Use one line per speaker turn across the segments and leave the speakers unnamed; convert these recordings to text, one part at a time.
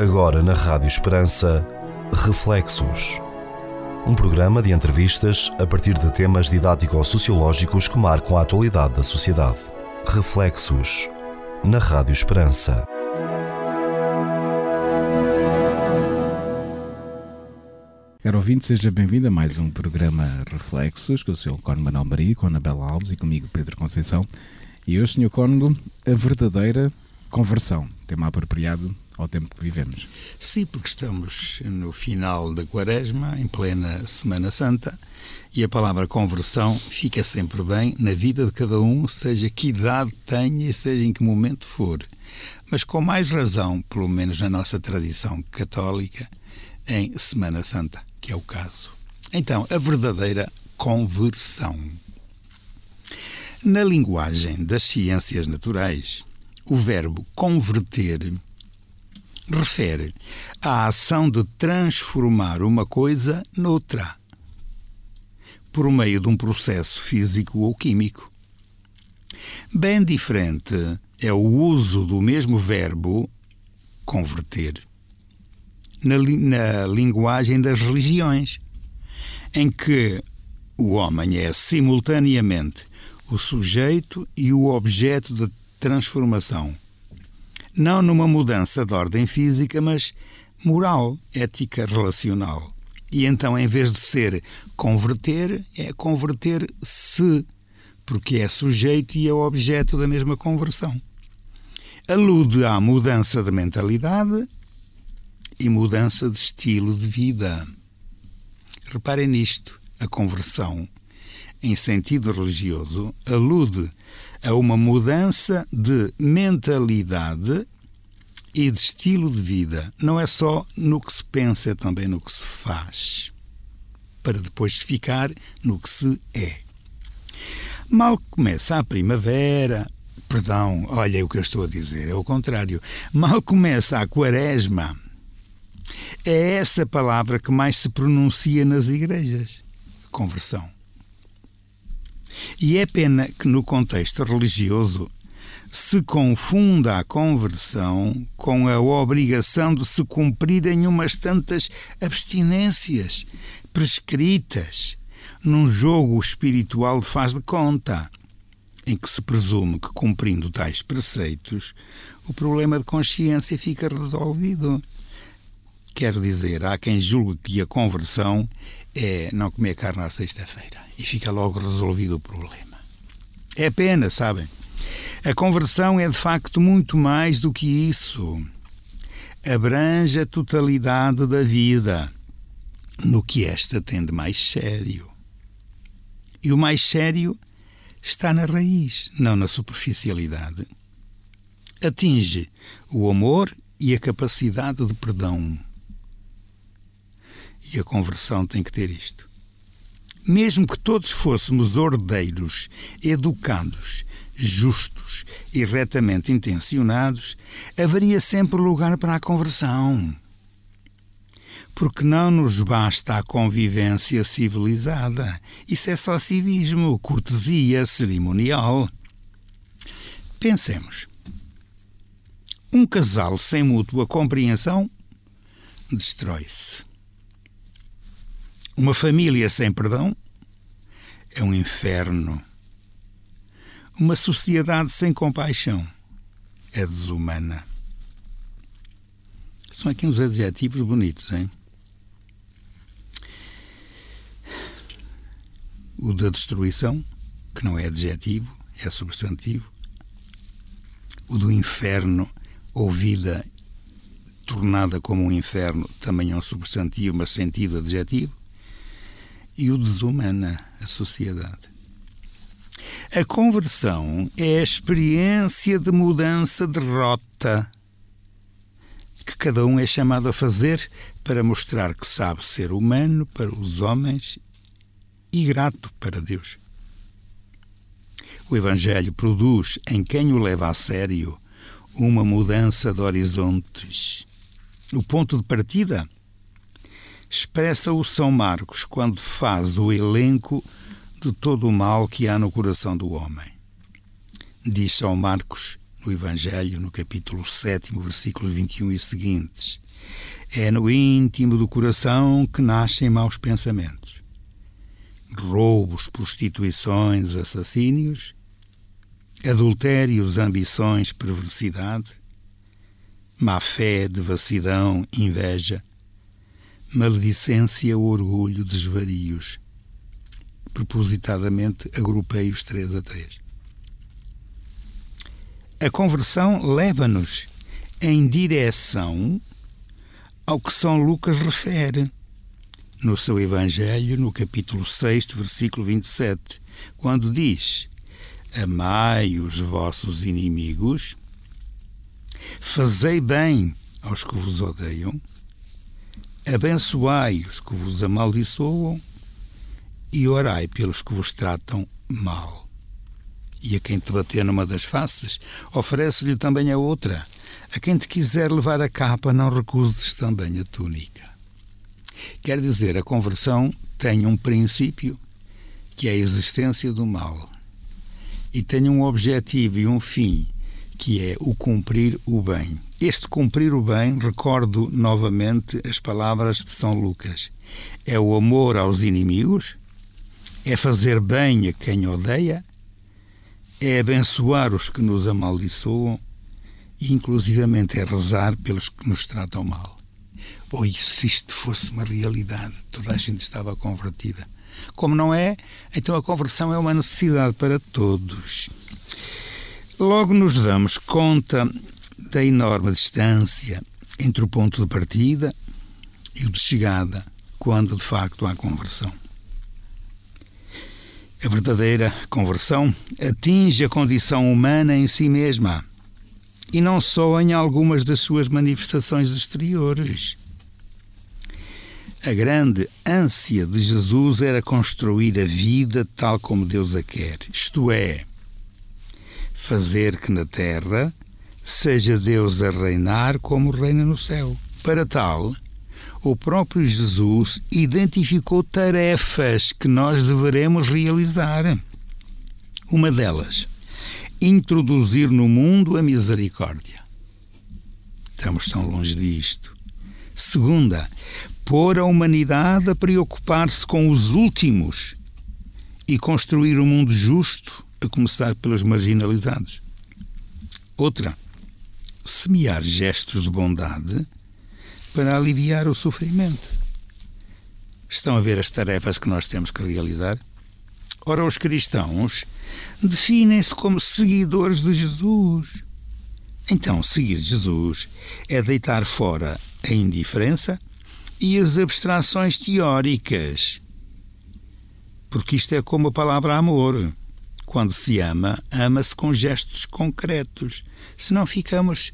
Agora na Rádio Esperança, Reflexos. Um programa de entrevistas a partir de temas didático-sociológicos que marcam a atualidade da sociedade. Reflexos. Na Rádio Esperança.
Caro ouvinte, seja bem-vindo a mais um programa Reflexos com o Sr. Cónigo Manuel Maria, com a Anabela Alves e comigo Pedro Conceição. E hoje, Sr. Cónigo, a verdadeira conversão, tema apropriado ao tempo que vivemos.
Sim, porque estamos no final da quaresma, em plena Semana Santa, e a palavra conversão fica sempre bem na vida de cada um, seja que idade tenha e seja em que momento for. Mas com mais razão, pelo menos na nossa tradição católica, em Semana Santa, que é o caso. Então, a verdadeira conversão. Na linguagem das ciências naturais, o verbo converter refere à ação de transformar uma coisa noutra, por meio de um processo físico ou químico. Bem diferente é o uso do mesmo verbo converter na, na linguagem das religiões, em que o homem é simultaneamente o sujeito e o objeto de transformação. Não numa mudança de ordem física, mas moral, ética, relacional. E então, em vez de ser converter, é converter-se, porque é sujeito e é objeto da mesma conversão. Alude à mudança de mentalidade e mudança de estilo de vida. Reparem nisto: a conversão, em sentido religioso, alude a uma mudança de mentalidade e de estilo de vida. Não é só no que se pensa, é também no que se faz. Para depois ficar no que se é. Mal começa a primavera, perdão, olha o que eu estou a dizer, é o contrário. Mal começa a quaresma, é essa palavra que mais se pronuncia nas igrejas: conversão. E é pena que no contexto religioso se confunda a conversão com a obrigação de se cumprirem umas tantas abstinências prescritas num jogo espiritual de faz de conta, em que se presume que, cumprindo tais preceitos, o problema de consciência fica resolvido. Quer dizer, há quem julgue que a conversão é não comer carne à sexta-feira e fica logo resolvido o problema. É pena, sabem? A conversão é de facto muito mais do que isso. Abrange a totalidade da vida, no que esta tem de mais sério. E o mais sério está na raiz, não na superficialidade. Atinge o amor e a capacidade de perdão. E a conversão tem que ter isto. Mesmo que todos fôssemos ordeiros, educados, justos e retamente intencionados, haveria sempre lugar para a conversão. Porque não nos basta a convivência civilizada. Isso é só civismo, cortesia cerimonial. Pensemos. Um casal sem mútua compreensão destrói-se. Uma família sem perdão é um inferno. Uma sociedade sem compaixão é desumana. São aqui uns adjetivos bonitos, hein? O da destruição, que não é adjetivo, é substantivo. O do inferno, ou vida tornada como um inferno, também é um substantivo, mas sentido adjetivo e o desumana a sociedade. A conversão é a experiência de mudança de rota que cada um é chamado a fazer para mostrar que sabe ser humano para os homens e grato para Deus. O Evangelho produz em quem o leva a sério uma mudança de horizontes. O ponto de partida expressa o São Marcos quando faz o elenco de todo o mal que há no coração do homem. Diz São Marcos no Evangelho, no capítulo 7, versículos 21 e seguintes: É no íntimo do coração que nascem maus pensamentos. Roubos, prostituições, assassínios, adultérios, ambições, perversidade, má fé, devassidão, inveja, maledicência, orgulho, desvarios. Propositadamente agrupei os três a três. A conversão leva-nos em direção ao que São Lucas refere no seu Evangelho, no capítulo 6, versículo 27, quando diz: Amai os vossos inimigos, fazei bem aos que vos odeiam, abençoai os que vos amaldiçoam e orai pelos que vos tratam mal. E a quem te bater numa das faces, oferece-lhe também a outra. A quem te quiser levar a capa, não recuses também a túnica. Quer dizer, a conversão tem um princípio, que é a existência do mal, e tem um objetivo e um fim, que é o cumprir o bem. Este cumprir o bem, recordo novamente as palavras de São Lucas, é o amor aos inimigos, é fazer bem a quem odeia, é abençoar os que nos amaldiçoam e, inclusivamente, é rezar pelos que nos tratam mal. Ou se isto fosse uma realidade, toda a gente estava convertida. Como não é, então a conversão é uma necessidade para todos. Logo nos damos conta da enorme distância entre o ponto de partida e o de chegada, quando de facto há conversão. A verdadeira conversão atinge a condição humana em si mesma e não só em algumas das suas manifestações exteriores. A grande ânsia de Jesus era construir a vida tal como Deus a quer, isto é, fazer que na terra seja Deus a reinar como reina no céu. Para tal, o próprio Jesus identificou tarefas que nós deveremos realizar. Uma delas, introduzir no mundo a misericórdia. Estamos tão longe disto. Segunda, pôr a humanidade a preocupar-se com os últimos e construir um mundo justo, a começar pelos marginalizados. Outra, semear gestos de bondade para aliviar o sofrimento. Estão a ver as tarefas que nós temos que realizar? Ora, os cristãos definem-se como seguidores de Jesus. Então, seguir Jesus é deitar fora a indiferença e as abstrações teóricas. Porque isto é como a palavra amor. Quando se ama, ama-se com gestos concretos. Senão ficamos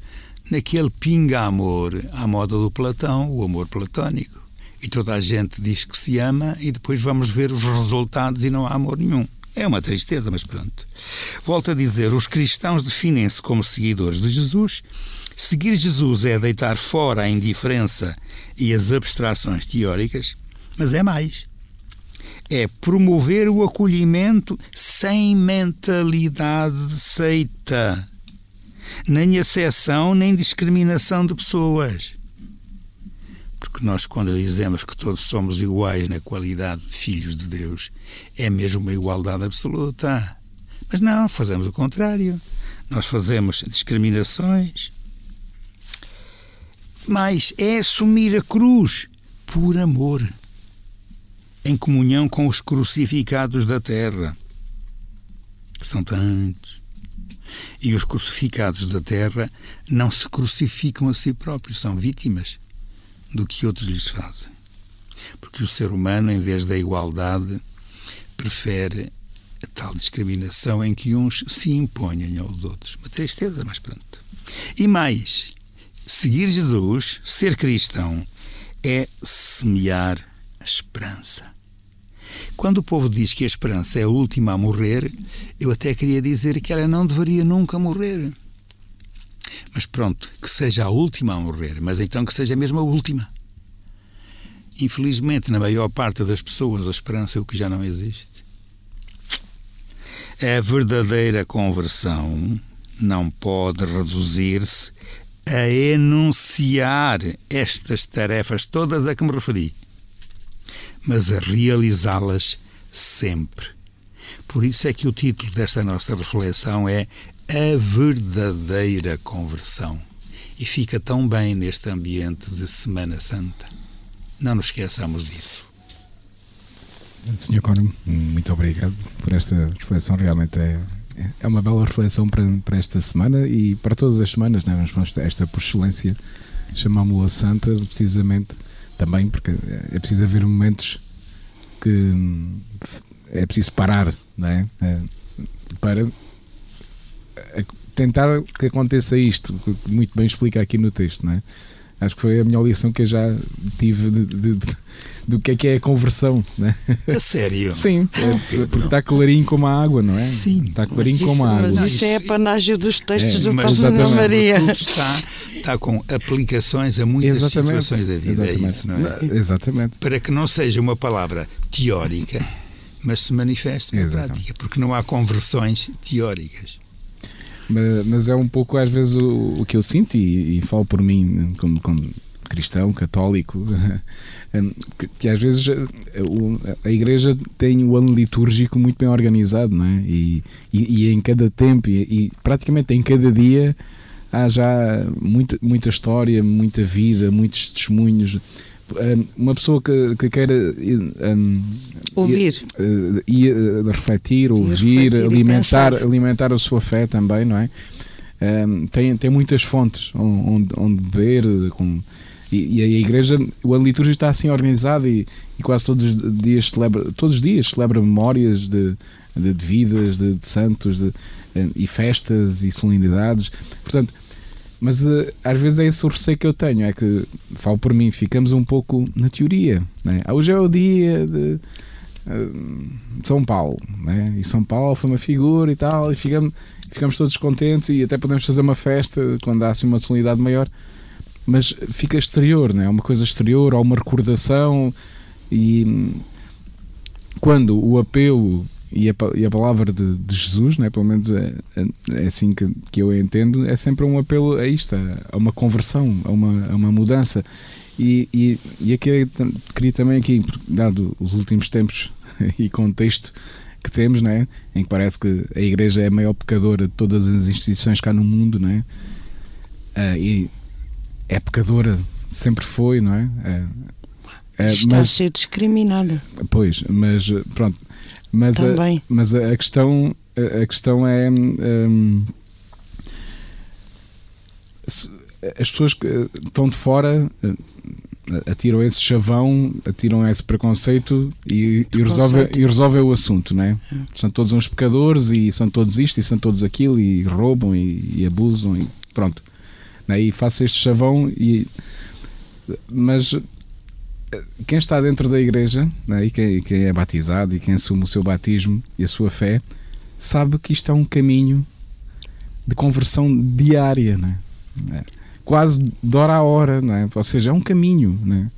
naquele pinga-amor à moda do Platão, o amor platónico. E toda a gente diz que se ama e depois vamos ver os resultados e não há amor nenhum. É uma tristeza, mas pronto. Volto a dizer, os cristãos definem-se como seguidores de Jesus. Seguir Jesus é deitar fora a indiferença e as abstrações teóricas, mas é mais. É promover o acolhimento sem mentalidade de seita nem acessão nem discriminação de pessoas. Porque nós, quando dizemos que todos somos iguais na qualidade de filhos de Deus, é mesmo uma igualdade absoluta. Mas não, fazemos o contrário. Nós fazemos discriminações. Mas é assumir a cruz por amor, em comunhão com os crucificados da terra, são tantos. E os crucificados da terra não se crucificam a si próprios, são vítimas do que outros lhes fazem. Porque o ser humano, em vez da igualdade, prefere a tal discriminação em que uns se imponham aos outros. Uma tristeza, mas pronto. E mais, seguir Jesus, ser cristão, é semear a esperança. Quando o povo diz que a esperança é a última a morrer, eu até queria dizer que ela não deveria nunca morrer. Mas pronto, que seja a última a morrer, mas então que seja mesmo a última. Infelizmente, na maior parte das pessoas, a esperança é o que já não existe. A verdadeira conversão não pode reduzir-se a enunciar estas tarefas todas a que me referi, mas a realizá-las sempre. Por isso é que o título desta nossa reflexão é A Verdadeira Conversão. E fica tão bem neste ambiente de Semana Santa. Não nos esqueçamos disso.
Senhor Cono, muito obrigado por esta reflexão. Realmente é, é uma bela reflexão para, para esta semana e para todas as semanas, né? mas esta por excelência chamámos-la Santa, precisamente também porque é preciso haver momentos que é preciso parar não é? é para tentar que aconteça isto, que muito bem explica aqui no texto, não é? Acho que foi a melhor lição que eu já tive de, de, de, do que é que é a conversão. Né?
A sério?
Sim, é, porque está clarinho como a água, não é?
Sim.
Está clarinho como a água.
Mas isso é a panágio dos textos é, do
Pastor
Maria.
Está, está com aplicações a muitas exatamente, situações da vida. É
exatamente. É
isso, não é?
Exatamente.
Para que não seja uma palavra teórica, mas se manifeste na exatamente. prática, porque não há conversões teóricas.
Mas, mas, é um pouco às vezes o, o que eu sinto e, e, falo por mim como, como cristão, católico, que, que, às vezes a, a, igreja tem o ano litúrgico muito bem organizado, não é? E, e, e em cada tempo e, praticamente em cada dia há já muita, muita história, muita vida, muitos testemunhos uma pessoa que, que queira um,
ouvir
e, uh, refletir, ouvir, refletir alimentar, alimentar a sua fé também, não é? Um, tem, tem muitas fontes onde, onde beber com, e, e, a igreja, o ano litúrgico está assim organizado e, e, quase todos os dias celebra, todos os dias celebra memórias de, de, de vidas, de, de santos de, e festas e solenidades. Portanto, mas uh, às vezes é esse o receio que eu tenho, é que, falo por mim, ficamos um pouco na teoria. Né? Hoje é o dia de, uh, São Paulo, né? e São Paulo foi uma figura e tal, e ficamos, ficamos todos contentes e até podemos fazer uma festa quando há assim uma solenidade maior, mas fica exterior, né? é uma coisa exterior, há uma recordação e hum, quando o apelo e a, e a palavra de, de, Jesus, né, pelo menos é, é, é assim que, que, eu entendo, é sempre um apelo a isto, a, uma conversão, a uma, a uma mudança. E, e, e aqui queria também aqui, dado os últimos tempos e contexto que temos, né, em que parece que a Igreja é a maior pecadora de todas as instituições cá no mundo, né, uh, e é pecadora, sempre foi, não é?
Uh, Está mas, a ser discriminada.
Pois, mas pronto, mas, a, mas a, a, questão, a, a questão é. Um, as pessoas que estão de fora eh, atiram esse chavão, atiram esse preconceito e, e, resolve, e resolve o assunto, não é? São todos uns pecadores e são todos isto e são todos aquilo e roubam e, e abusam e pronto. É? E faço este chavão e mas quem está dentro da igreja né, e quem, quem, é batizado e quem assume o seu batismo e a sua fé sabe que isto é um caminho de conversão diária, né? quase de hora a hora, né? ou seja, é um caminho. Né?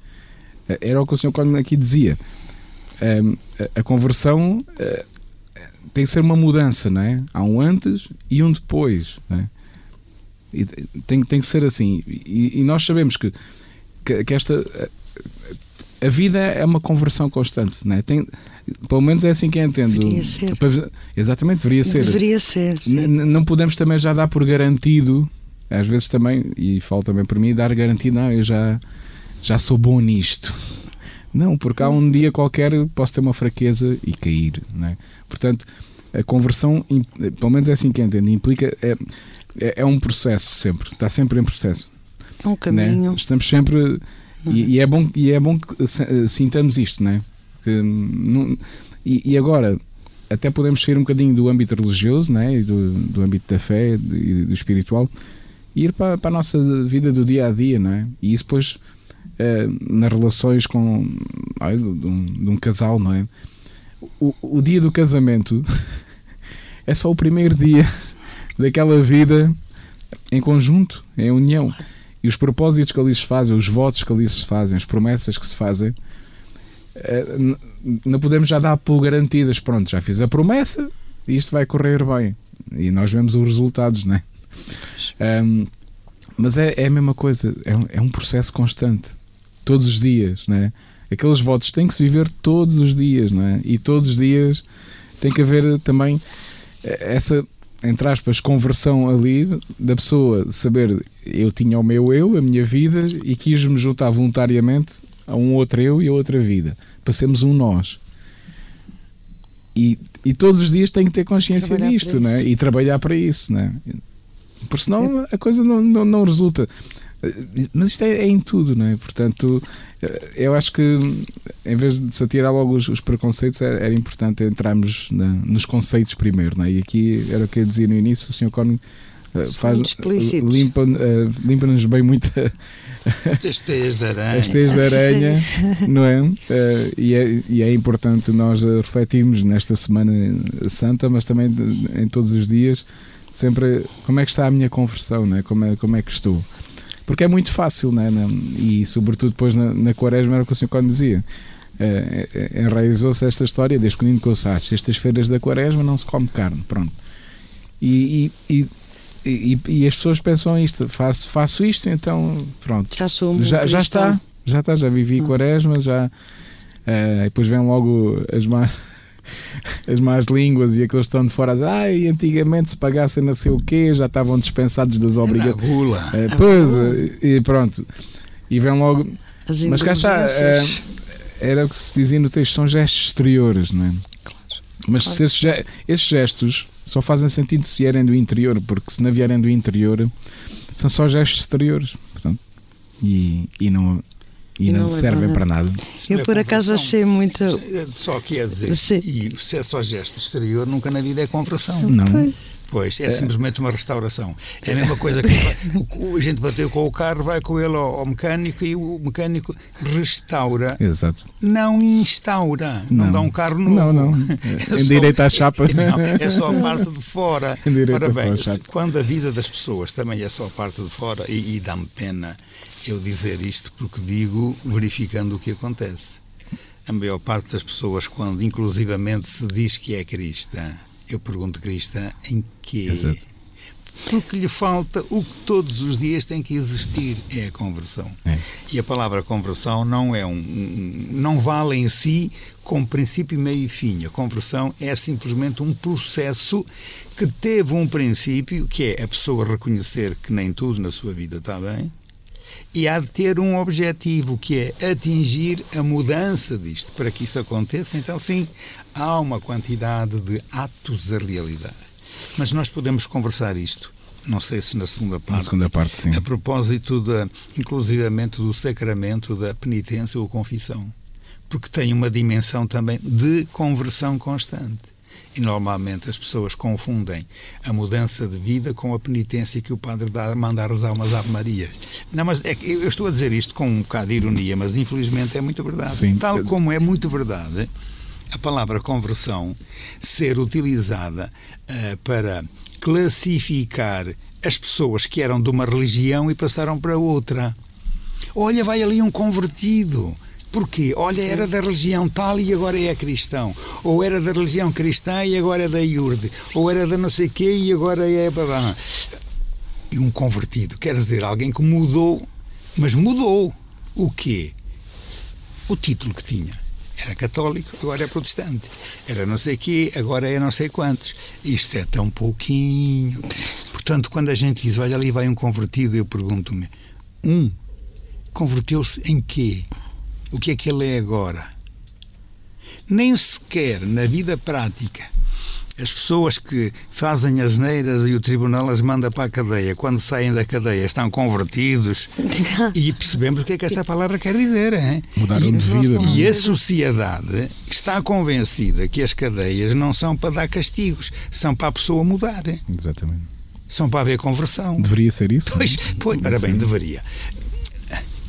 Era o que o Sr. Coleman aqui dizia. A conversão tem que ser uma mudança, é? Há um antes e um depois. É? e tem, tem que ser assim. E, e nós sabemos que, que, que esta a vida é uma conversão constante, não é? Tem, pelo menos é assim que eu entendo.
Deveria ser.
Exatamente, deveria ser.
Deveria ser.
Não podemos também já dar por garantido, às vezes também, e falo também por mim, dar garantido, não, eu já, já sou bom nisto. Não, porque há um dia qualquer posso ter uma fraqueza e cair, não é? Portanto, a conversão, pelo menos é assim que eu entendo, implica. É, é, é um processo sempre, está sempre em processo.
É um caminho.
Né? Estamos sempre e, e, é bom, e é bom que eh, sintamos isto, não é? Que, não, e, e, agora, até podemos sair um bocadinho do âmbito religioso, é? E do, do âmbito da fé e do espiritual e ir para, para a nossa vida do dia a dia, não é? E isso depois eh, nas relações com ai, de, um, de, um, casal, não é? O, o dia do casamento é só o primeiro dia daquela vida em conjunto, em união. E os propósitos que ali se fazem, os votos que ali se fazem, as promessas que se fazem, eh, não podemos já dar por garantidas. Pronto, já fiz a promessa e isto vai correr bem. E nós vemos os resultados, não é? Um, mas é, é a mesma coisa, é um, é um processo constante, todos os dias, né? Aqueles votos têm que se viver todos os dias, não é? E todos os dias tem que haver também essa, entre aspas, conversão ali da pessoa saber eu tinha o meu eu, a minha vida e quis me juntar voluntariamente a um outro eu e a outra vida. Passemos um nós. E, e todos os dias tem que ter consciência trabalhar disto, né? E trabalhar para isso, né? Porque senão a coisa não, não, não resulta. Mas isto é, é, em tudo, não é? Portanto, eu acho que em vez de se atirar logo os, os preconceitos, era, era, importante entrarmos na, nos conceitos primeiro, não é? E aqui era o que eu dizia no início, o Sr. Conning uh, faz limpa, uh, limpa-nos bem muito
as teias de aranha,
as teias de aranha não é? Uh, e é? E é importante nós refletirmos nesta Semana Santa, mas também em todos os dias, sempre como é que está a minha conversão, não é? Como é, como é que estou? Porque é muito fácil, né? e sobretudo depois na, na quaresma era o que o Sr. Conde dizia. É, enraizou-se esta história desde que eu sabe, estas-feiras da quaresma não se come carne, pronto. E, e, e, e, as pessoas pensam isto, faço, faço isto, então pronto.
Já sou um
já, já está, já está, já vivi hum. quaresma, já. Uh, depois vem logo as más as más línguas e aqueles que estão de fora a dizer, ai, antigamente se pagassem não sei o quê, já estavam dispensados das obrigações. É, pois, e pronto. E vem logo. As Mas cá está, é, era o que se dizia no texto, são gestos exteriores, não é? Mas claro. se esses, esses gestos só fazem sentido se vierem do interior, porque se não vierem do interior, são só gestos exteriores. Portanto, e, e não, e, não, não servem para nada.
Eu, por acaso, achei muito.
Só quer dizer, Sim. e se é só gesto exterior, nunca na vida é conversão.
Não.
Pois, é, é, simplesmente uma restauração. É a mesma coisa que o, a gente bateu com o carro, vai com ele ao, ao, mecânico e o mecânico restaura.
Exato.
Não instaura. Não, não dá um carro novo.
Não, não. É Endireita a chapa.
Não, é só a parte de fora. Ora bem, quando a vida das pessoas também é só a parte de fora, e, e dá-me pena eu dizer isto porque digo verificando o que acontece. A maior parte das pessoas, quando inclusivamente se diz que é cristã, eu pergunto cristã em quê? Exato. Porque lhe falta o que todos os dias tem que existir é a conversão. É. E a palavra conversão não é um, um, não vale em si como princípio, meio e fim. A conversão é simplesmente um processo que teve um princípio, que é a pessoa reconhecer que nem tudo na sua vida está bem, e há de ter um objetivo que é atingir a mudança disto. Para que isso aconteça, então sim, há uma quantidade de atos a realizar. Mas nós podemos conversar isto. Não sei se na segunda parte.
Na segunda parte, sim.
A propósito, da, inclusivamente, do sacramento da penitência ou confissão. Porque tem uma dimensão também de conversão constante. E normalmente as pessoas confundem a mudança de vida com a penitência que o padre dá, manda a rezar umas Ave Maria. Não, mas é que eu estou a dizer isto com um bocado de ironia, mas infelizmente é muito verdade. Sim. Tal como é muito verdade a palavra conversão ser utilizada uh, para classificar as pessoas que eram de uma religião e passaram para outra. Olha, vai ali um convertido. Porquê? Olha, era da religião tal e agora é cristão. Ou era da religião cristã e agora é da iurde. Ou era da não sei quê e agora é... E um convertido, quer dizer, alguém que mudou, mas mudou. O quê? O título que tinha. Era católico, agora é protestante. Era não sei quê, agora é não sei quantos. Isto é tão pouquinho. Portanto, quando a gente diz, olha ali vai um convertido, eu pergunto-me, um converteu-se em quê? O que é que ele é agora. Nem sequer na vida prática as pessoas que fazem as neiras e o tribunal as manda para a cadeia, quando saem da cadeia estão convertidos e percebemos o que é que esta palavra quer dizer. Hein?
Mudaram de vida.
E a sociedade está convencida que as cadeias não são para dar castigos, são para a pessoa mudar.
Exatamente.
São para haver conversão.
Deveria ser isso?
Pois, pois parabéns, deveria.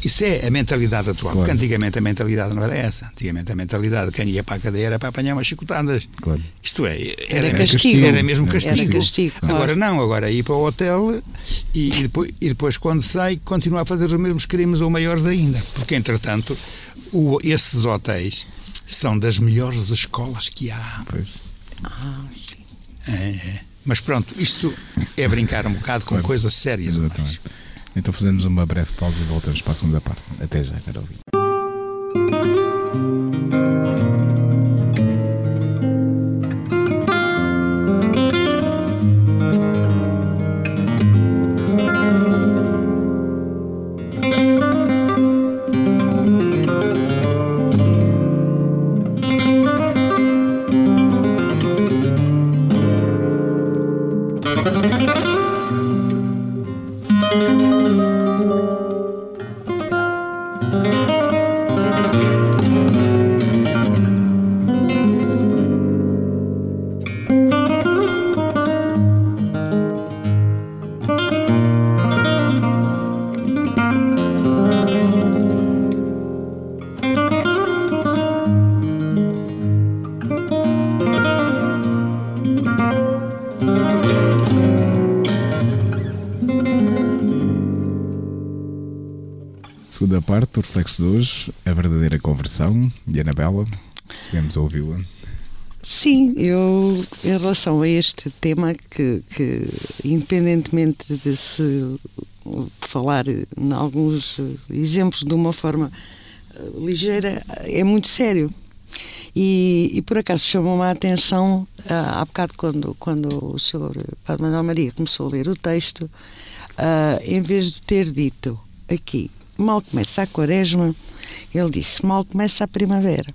Isso é a mentalidade atual, claro. porque antigamente a mentalidade não era essa. Antigamente a mentalidade de quem ia para a cadeia era para apanhar umas chicotadas.
Claro.
Isto é,
era, era castigo.
Era mesmo castigo.
Era castigo
claro. Agora não, agora é ir para o hotel e, e, depois, e depois, quando sai, continua a fazer os mesmos crimes ou maiores ainda. Porque, entretanto, o, esses hotéis são das melhores escolas que há.
Pois.
Ah, sim.
É, é. Mas pronto, isto é brincar um bocado com claro. coisas sérias demais.
Então fazemos uma breve pausa e voltamos para a segunda parte. Até já, caro de hoje, a verdadeira conversão de Anabela. Podemos ouvi-la.
Sim, eu, em relação a este tema, que, que independentemente de se falar em alguns exemplos de uma forma eh, ligeira, é muito sério. E, e por acaso chamou-me a atenção, ah, há bocado, quando, quando o senhor Padre Manuel Maria começou a ler o texto, ah, em vez de ter dito aqui, mal começa a quaresma, ele disse, mal começa a primavera.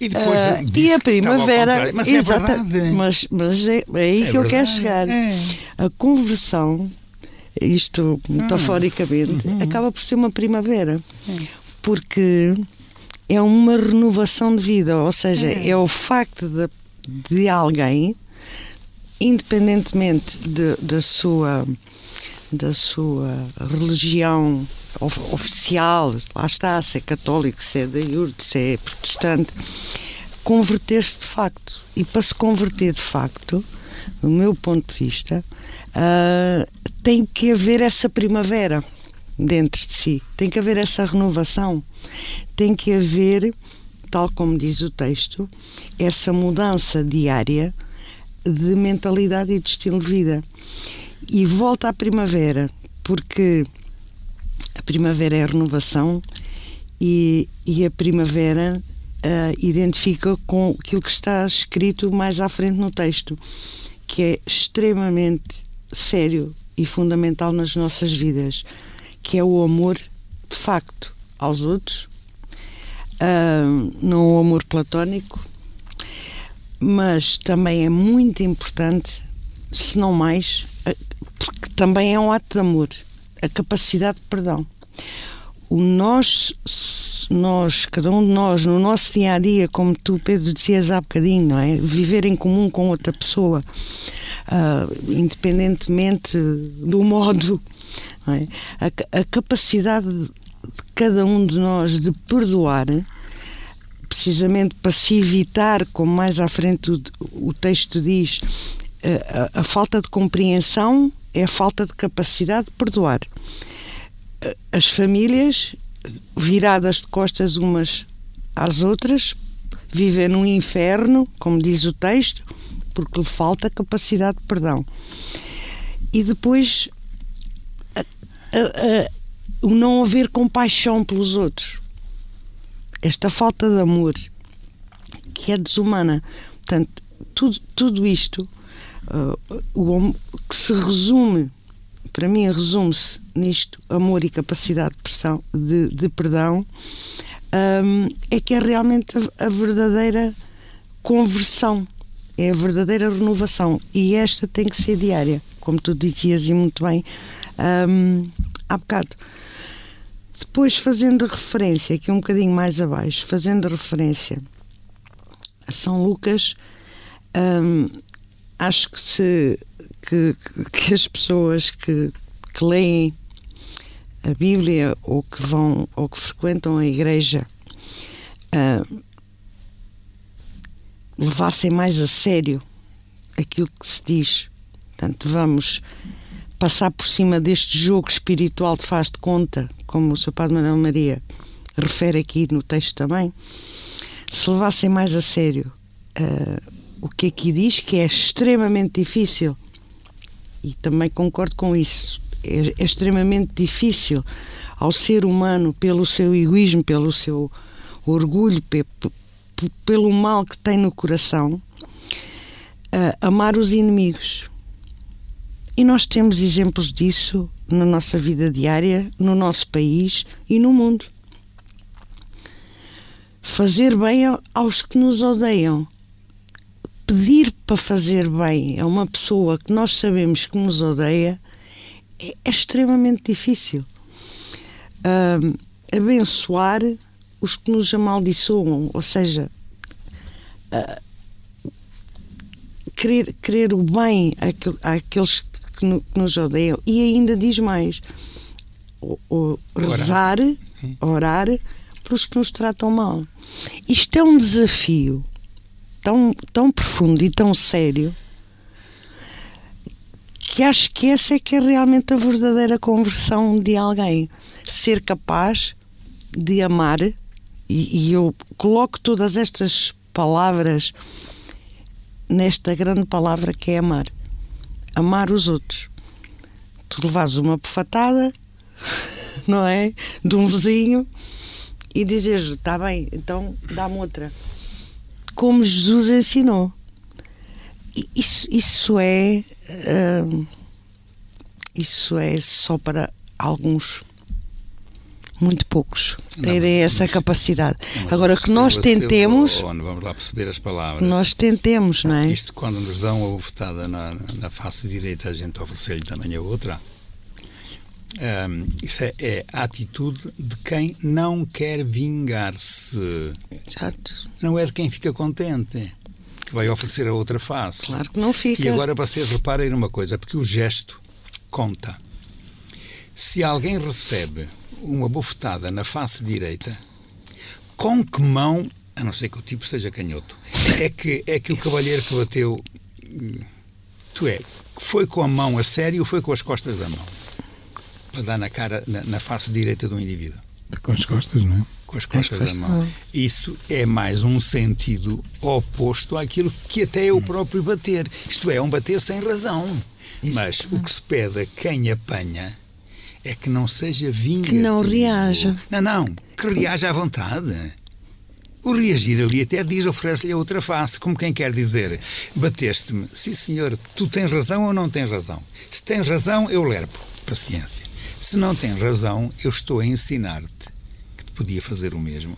E depois
Ah,
disse
e a primavera.
Mas
exata-
é verdade.
mas, mas é, é aí
É
que eu quero
verdade,
chegar.
é.
A conversão, isto metaforicamente,
Uhum.
acaba por ser uma primavera. Porque é uma renovação de vida, ou seja, é, o facto de, de alguém, independentemente de- da sua da sua religião oficial, lá está, se é católico, se é da iurde, se é protestante, converter-se de facto. E para se converter de facto, do meu ponto de vista, ah, tem que haver essa primavera dentro de si, tem que haver essa renovação, tem que haver, tal como diz o texto, essa mudança diária de mentalidade e de estilo de vida. E volta à primavera, porque a primavera é a renovação e, e a primavera ah, identifica com aquilo que está escrito mais à frente no texto, que é extremamente sério e fundamental nas nossas vidas, que é o amor de facto aos outros, ah, não o amor platónico, mas também é muito importante, se não mais, eh, porque também é um ato de amor, a capacidade de perdão. O nós, nós, cada um de nós, no nosso dia a dia, como tu, Pedro, dizias há bocadinho, não é? Viver em comum com outra pessoa, ah, independentemente do modo, é? a, a capacidade de cada um de nós de perdoar precisamente para se evitar, como mais à frente o, o texto diz, a- a falta de compreensão é a falta de capacidade de perdoar. As famílias, viradas de costas umas às outras, vivem num inferno, como diz o texto, porque lhe falta capacidade de perdão. E depois a- a- a- o não haver compaixão pelos outros esta falta de amor que é desumana. Portanto, tudo, tudo isto uh, o, que se resume, para mim, resume-se nisto: amor e capacidade de, pressão, de, de perdão, um, é que é realmente a, a verdadeira conversão, é a verdadeira renovação. E esta tem que ser diária, como tu dizias e muito bem um, há bocado. Depois, fazendo referência, aqui um bocadinho mais abaixo, fazendo referência a São Lucas, hum, acho que, se, que, que as pessoas que, que leem a Bíblia ou que vão ou que frequentam a igreja hum, levassem mais a sério aquilo que se diz. Portanto, vamos passar por cima deste jogo espiritual de faz de conta, como o Sr. Padre Manuel Maria refere aqui no texto também, se levassem mais a sério ah, o que aqui diz, que é extremamente difícil, e também concordo com isso, é, é extremamente difícil ao ser humano, pelo seu egoísmo, pelo seu orgulho, pe, pe, pelo mal que tem no coração, uh, amar os inimigos. E nós temos exemplos disso na nossa vida diária, no nosso país e no mundo. Fazer bem aos que nos odeiam. Pedir para fazer bem a uma pessoa que nós sabemos que nos odeia é, é extremamente difícil. Uh, abençoar os que nos amaldiçoam, ou seja, uh, querer, querer o bem àqueles que, no, que nos odeiam. E ainda diz mais: o, o, rezar, orar pelos que nos tratam mal. Isto é um desafio tão, tão profundo e tão sério que acho que essa é que é realmente a verdadeira conversão de alguém. Ser capaz de amar, e, e eu coloco todas estas palavras nesta grande palavra que é amar. Amar os outros. Tu levas uma pefatada, não é? De um vizinho e dizes: está bem, então dá-me outra. Como Jesus ensinou. Isso, isso é. Uh, isso é só para alguns. Muito poucos terem essa capacidade. Não, Agora que nós tentemos.
vamos lá perceber as palavras.
Nós tentemos, não é?
Isto, quando nos dão uma bofetada na, na face direita, a gente oferece-lhe também a outra. Um, isso é, é, a atitude de quem não quer vingar-se.
Exato.
Não é de quem fica contente que vai oferecer a outra face.
Claro que não fica.
E agora vocês reparem numa coisa, porque o gesto conta. Se alguém recebe uma bofetada na face direita, com que mão, a não ser que o tipo seja canhoto, é que, é que o cavalheiro que bateu, tu é, foi com a mão a sério ou foi com as costas da mão? Para dar na cara, na, na face direita do indivíduo.
Com as costas, não é?
com as costas da mão. Isso é mais um sentido oposto àquilo que até é o próprio bater. Isto é, um bater sem razão. Isso. Mas o que se pede a quem apanha é que não seja vingativo.
Que não reaja.
Não, não, que reaja à vontade. O reagir ali até diz, oferece-lhe a outra face, como quem quer dizer: bateste-me, sim senhor, tu tens razão ou não tens razão? Se tens razão, eu lerpo, paciência. Se não tens razão, eu estou a ensinar-te podia fazer o mesmo,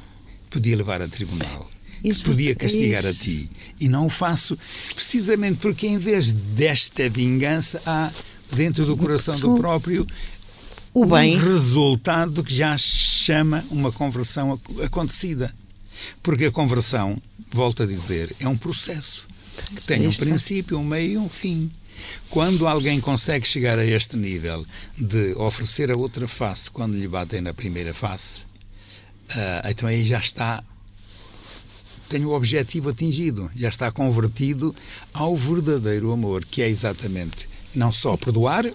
podia levar a tribunal, isso, podia castigar a ti. E não o faço precisamente porque, em vez desta vingança, há dentro do coração do próprio
o bem.
um resultado que já chama uma conversão acontecida. Porque a conversão, volto a dizer, é um processo que tem um princípio, um meio e um fim. Quando alguém consegue chegar a este nível de oferecer a outra face quando lhe batem na primeira face, uh, então aí já está tem o objetivo atingido, já está convertido ao verdadeiro amor, que é exatamente não só perdoar,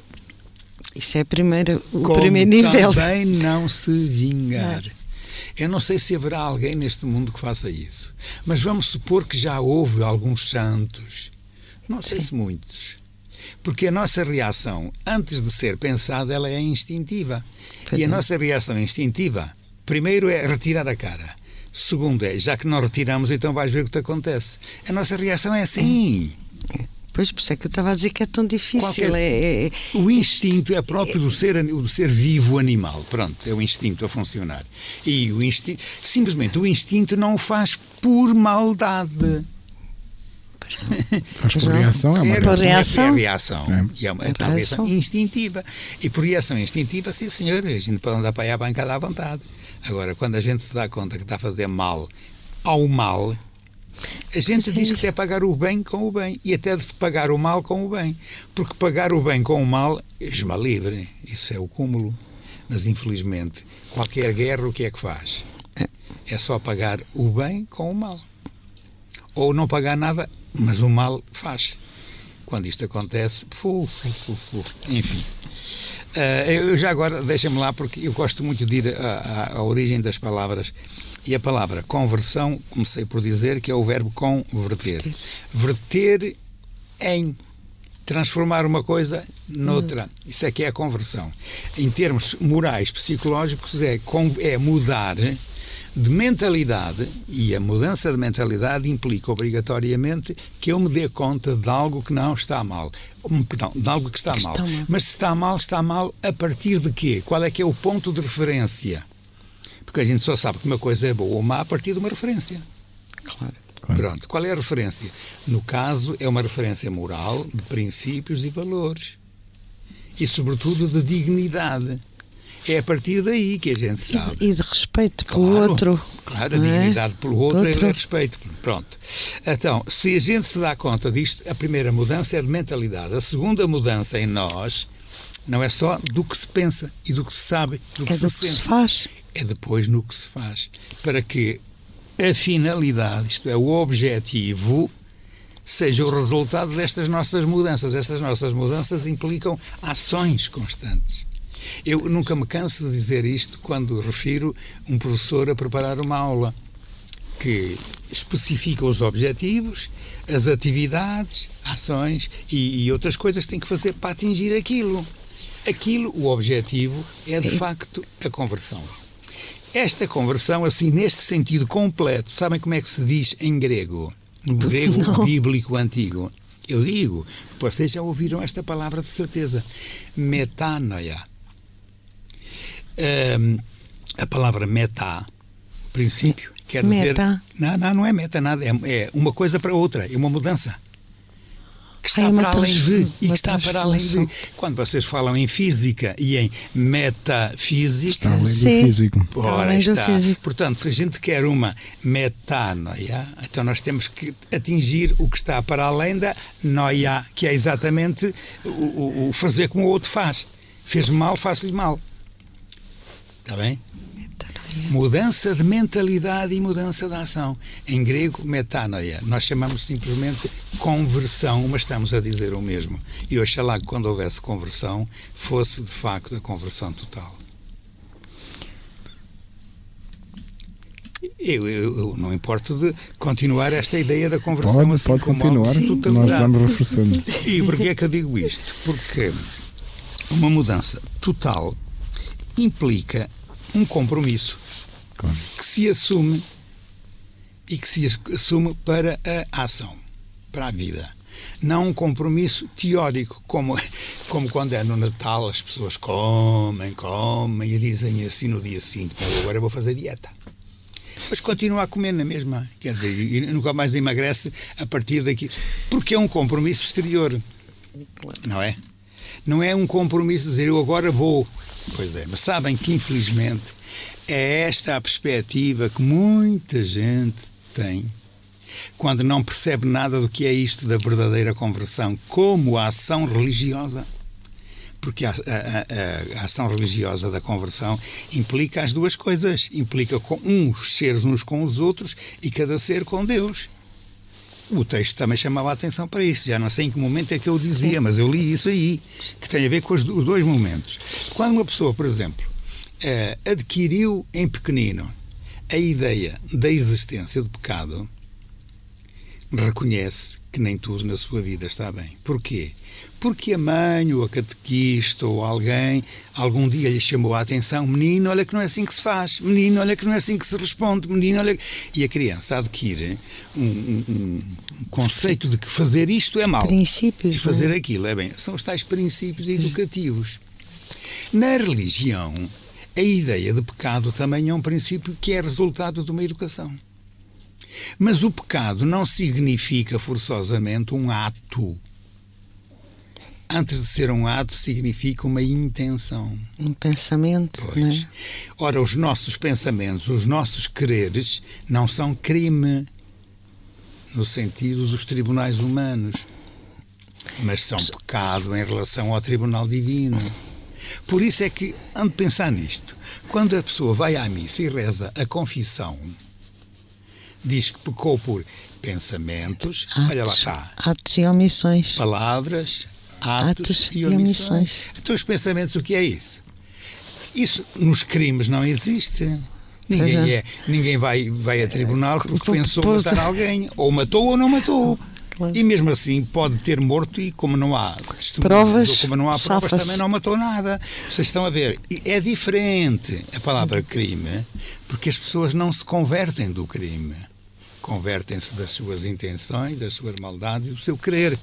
isso é primeiro, o primeiro nível.
também não se vingar. Não. Eu não sei se haverá alguém neste mundo que faça isso, mas vamos supor que já houve alguns santos, não sei Sim. se muitos, porque a nossa reação, antes de ser pensada, ela é instintiva. Pois e a é. nossa reação instintiva Primeiro é retirar a cara. Segundo é, já que não retiramos, então vais ver o que te acontece. A nossa reação é assim.
Pois, por isso é que eu estava a dizer que é tão difícil. Qualquer... É, é, é,
o instinto é próprio do ser, do ser vivo animal. Pronto, é o instinto a funcionar. E o instinto, simplesmente, o instinto não o faz por maldade.
Faz por reação, é uma
é, reação. É, reação. É. E é uma é reação instintiva. E por reação instintiva, sim senhor, a gente pode andar para aí à bancada à vontade. Agora, quando a gente se dá conta que está a fazer mal ao mal, a gente diz que é pagar o bem com o bem e até de pagar o mal com o bem. Porque pagar o bem com o mal, esma livre, isso é o cúmulo. Mas infelizmente, qualquer guerra o que é que faz? É só pagar o bem com o mal. Ou não pagar nada, mas o mal faz. Quando isto acontece, enfim. Uh, eu já agora, deixa-me lá, porque eu gosto muito de ir à, à, origem das palavras. E a palavra conversão, comecei por dizer que é o verbo converter. Verter em transformar uma coisa noutra. Isso é que é a conversão. Em termos morais, psicológicos, é, é mudar de mentalidade, e a mudança de mentalidade implica obrigatoriamente que eu me dê conta de algo que não está mal. Perdão, de algo que está mal. Está mal. Mas se está mal, está mal a partir de quê? Qual é que é o ponto de referência? Porque a gente só sabe que uma coisa é boa ou má a partir de uma referência.
Claro.
Pronto. Qual é a referência? No caso, é uma referência moral de princípios e valores. E, sobretudo, de dignidade. É a partir daí que a gente sabe.
E de respeito pelo claro, outro.
Claro, a é? dignidade pelo outro, outro é respeito. Pronto. Então, se a gente se dá conta disto, a primeira mudança é de mentalidade. A segunda mudança em nós não é só do que se pensa e do que se sabe, do que
é
se
do
sente.
que se faz.
É depois no que se faz. Para que a finalidade, isto é, o objetivo, seja o resultado destas nossas mudanças. Estas nossas mudanças implicam ações constantes. Eu nunca me canso de dizer isto quando refiro um professor a preparar uma aula que especifica os objetivos, as atividades, ações e, e outras coisas que tem que fazer para atingir aquilo. Aquilo, o objetivo, é de facto a conversão. Esta conversão, assim, neste sentido completo, sabem como é que se diz em grego? No grego Não. bíblico antigo. Eu digo, vocês já ouviram esta palavra de certeza. Metanoia. Um, a palavra meta, princípio, quer
dizer.
Meta. Não, não, não é meta, nada. É, é uma coisa para outra, é uma mudança que está para além de e que está para além de quando vocês falam em física e em metafísica
está além do físico
ora está físico. portanto se a gente quer uma metanoia então nós temos que atingir o que está para além da noia que é exatamente o, o fazer como o outro faz fez mal faço-lhe mal está bem Mudança de mentalidade e mudança de ação. Em grego, metanoia. Nós chamamos simplesmente conversão, mas estamos a dizer o mesmo. E oxalá que quando houvesse conversão, fosse de facto a conversão total. Eu, eu, eu, não importo de continuar esta ideia da conversão
pode,
assim
pode continuar, nós vamos reforçando.
E porquê é que eu digo isto? Porque uma mudança total implica um compromisso claro. que se assume e que se assume para a ação, para a vida. Não um compromisso teórico, como, como quando é no Natal as pessoas comem, comem e dizem assim no dia seguinte: agora vou fazer dieta. Mas continua a comer na mesma, quer dizer, e nunca mais emagrece a partir daqui. Porque é um compromisso exterior, não é? Não é um compromisso de dizer eu agora vou. Pois é, mas sabem que infelizmente é esta a perspectiva que muita gente tem quando não percebe nada do que é isto da verdadeira conversão como a ação religiosa. Porque a, a, a, a, ação religiosa da conversão implica as duas coisas. Implica com uns seres uns com os outros e cada ser com Deus. O texto também chamava a atenção para isso. Já não sei em que momento é que eu dizia, mas eu li isso aí, que tem a ver com os dois momentos. Quando uma pessoa, por exemplo, eh, adquiriu em pequenino a ideia da existência do pecado, reconhece que nem tudo na sua vida está bem. Porquê? Porque a mãe ou a catequista ou alguém algum dia lhe chamou a atenção: menino, olha que não é assim que se faz, menino, olha que não é assim que se responde, menino, olha. E a criança adquire um, um, um conceito de que fazer isto é mau.
Princípios.
E fazer é? aquilo é bem. São os tais princípios educativos. Na religião, a ideia de pecado também é um princípio que é resultado de uma educação. Mas o pecado não significa forçosamente um ato. Antes de ser um ato, significa uma intenção.
Um pensamento. Pois. É?
Ora, os nossos pensamentos, os nossos quereres, não são crime no sentido dos tribunais humanos, mas são pecado em relação ao tribunal divino. Por isso é que ando pensar nisto. Quando a pessoa vai à missa e reza a confissão, diz que pecou por pensamentos,
atos,
olha lá está.
Atos e omissões.
Palavras, atos, atos e, omissões. e omissões. Então, os pensamentos, o que é isso? Isso nos crimes não existe. Ninguém, é. é, ninguém vai, vai a tribunal porque pensou matar alguém. Ou matou ou não matou.
Claro.
E mesmo assim pode ter morto e como não há
Provas,
ou como não há provas também não matou nada. Vocês estão a ver, é diferente a palavra crime porque as pessoas não se convertem do crime. Convertem-se das suas intenções, das suas maldades do seu querer.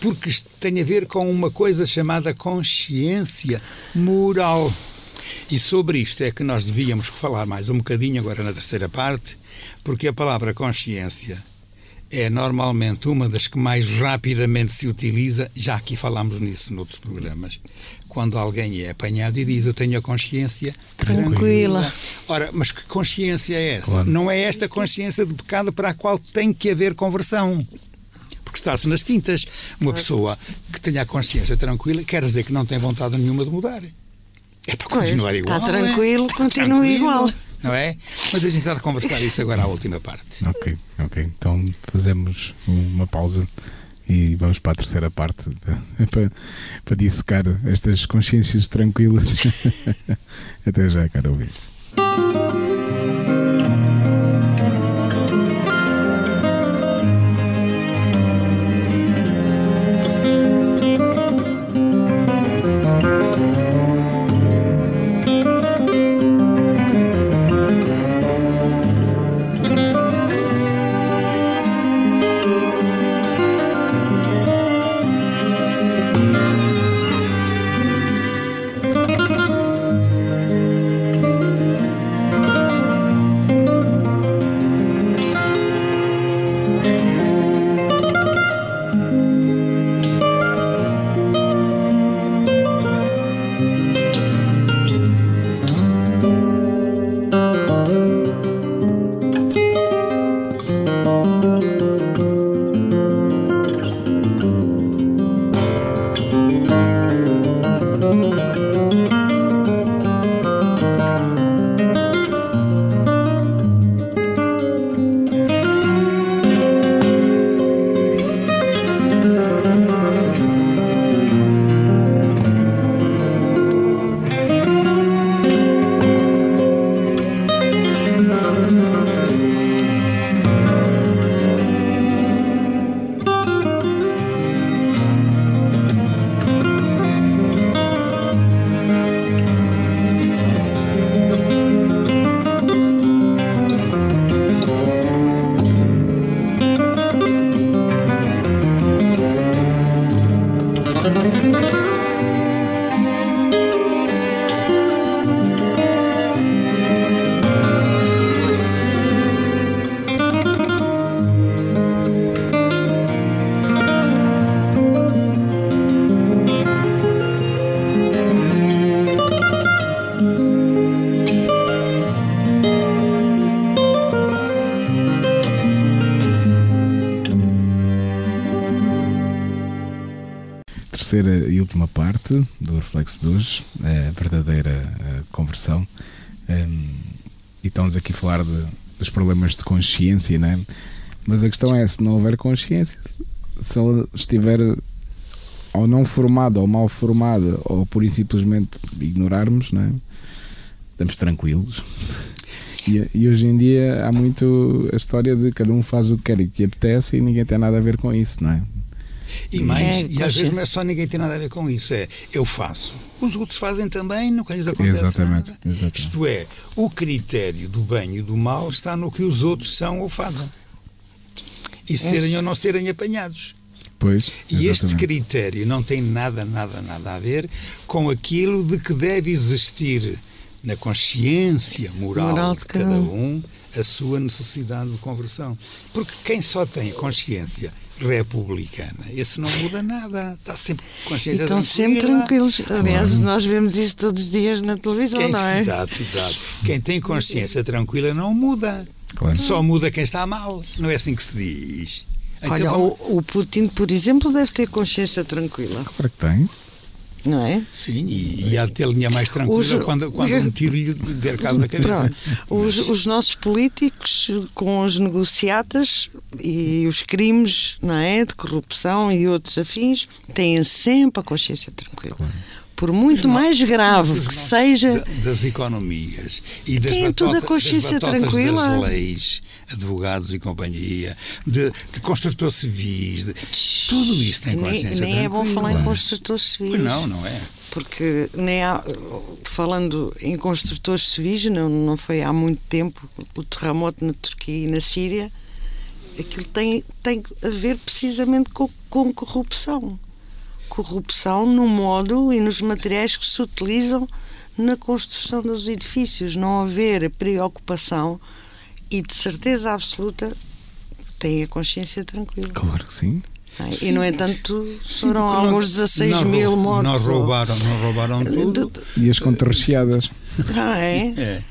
Porque tem a ver com uma coisa chamada consciência moral. E sobre isto é que nós devíamos falar mais um bocadinho agora na terceira parte, porque a palavra consciência é normalmente uma das que mais rapidamente se utiliza, já aqui falámos nisso noutros programas, quando alguém é apanhado e diz eu tenho a consciência
Tranquila.
Ora, mas que consciência é essa?
Claro.
Não é esta consciência de pecado para a qual tem que haver conversão. Porque está-se nas tintas. Uma pessoa que tenha a consciência tranquila quer dizer que não tem vontade nenhuma de mudar. É para continuar igual.
está
é?
tranquilo,
Está
continua
tranquilo,
igual.
Não é? Mas a gente está a conversar isso agora à última parte.
Ok, ok. Então fazemos uma pausa e vamos para a terceira parte para, para dissecar estas consciências tranquilas. Até já, caro ouvinte. Terceira e última parte do Reflexo de hoje, a verdadeira conversão. Um, e estamos aqui a falar de, dos problemas de consciência, né? Mas a questão é: se não houver consciência, se ela estiver ou não formada ou mal formada, ou por simplesmente ignorarmos, né? estamos tranquilos. E, e hoje em dia há muito a história de cada um faz o que quer e que apetece e ninguém tem nada a ver com isso, não é?
E mais,
É,
e às vezes não é só ninguém tem nada a ver com isso, é eu faço. Os outros fazem também, nunca lhes acontece
Exatamente,
nada.
exatamente.
Isto é, o critério do bem e do mal está no que os outros são ou fazem. E serem ou não serem apanhados.
Pois,
E este critério não tem nada, nada, nada a ver com aquilo de que deve existir na consciência moral,
Moral
de cada um a sua necessidade de conversão. Porque quem só tem consciência republicana, esse não muda nada, está sempre com
E
consciência
estão sempre
tranquila.
tranquilos. Aliás, nós vemos isso todos os dias na televisão,
Quem,
não é?
Exato, exato. Quem tem consciência tranquila não muda.
Claro.
Só muda quem está mal. Não é assim que se diz. Então
Olha, o, o Putin, por exemplo, deve ter consciência tranquila,
Claro que tem.
Não é?
Sim, e, e há de ter linha mais tranquila
Os-
quando, quando um tiro lhe der cabo da cabeça.
Pronto. Os, os nossos políticos, com as negociatas e os crimes não é, de corrupção e outros afins, têm sempre a consciência tranquila. Por muito mais grave
Os
que seja.
da- das economias e das
Têm tudo a consciência tranquila.
das leis advogados e companhia, de, de construtores civis, de, tudo isso tem consciência
Nem, nem é bom falar em construtores civis.
Pois não, não é?
Porque nem há, falando em construtores civis, não, não foi há muito tempo o terremoto na Turquia e na Síria, aquilo tem, tem a ver precisamente com, com corrupção. Corrupção no modo e nos materiais que se utilizam na construção dos edifícios. Não haver preocupação e de certeza absoluta têm a consciência tranquila.
Claro que sim.
Sim. E, no entanto, foram Sim, alguns 16
não,
mil mortos.
Não roubaram, não roubaram tudo.
E as contra-recheadas.
Ah, é?
é.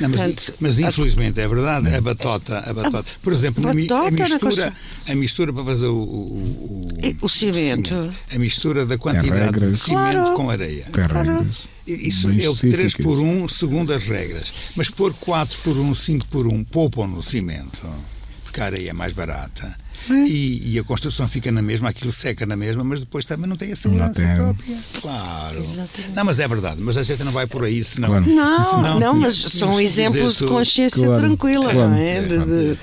Não, mas, Portanto, mas, infelizmente a... é verdade, a batota, a batota. Por exemplo, a, batota a mistura, a mistura para fazer o, o,
o, o cimento.
A mistura da quantidade de cimento claro. com areia.
Claro.
Isso Bem é o 3 por 1 segundo as regras. Mas pôr 4 por 1, 5 por 1, poupam no cimento, porque a areia é mais barata. E, e, a construção fica na mesma, aquilo seca na mesma, mas depois também não tem a segurança própria. Claro. Exatamente. Não, mas é verdade, mas a gente não vai por aí, senão.
Claro. Não, senão, não, mas são exemplos de consciência claro. tranquila, claro. não é? De, de,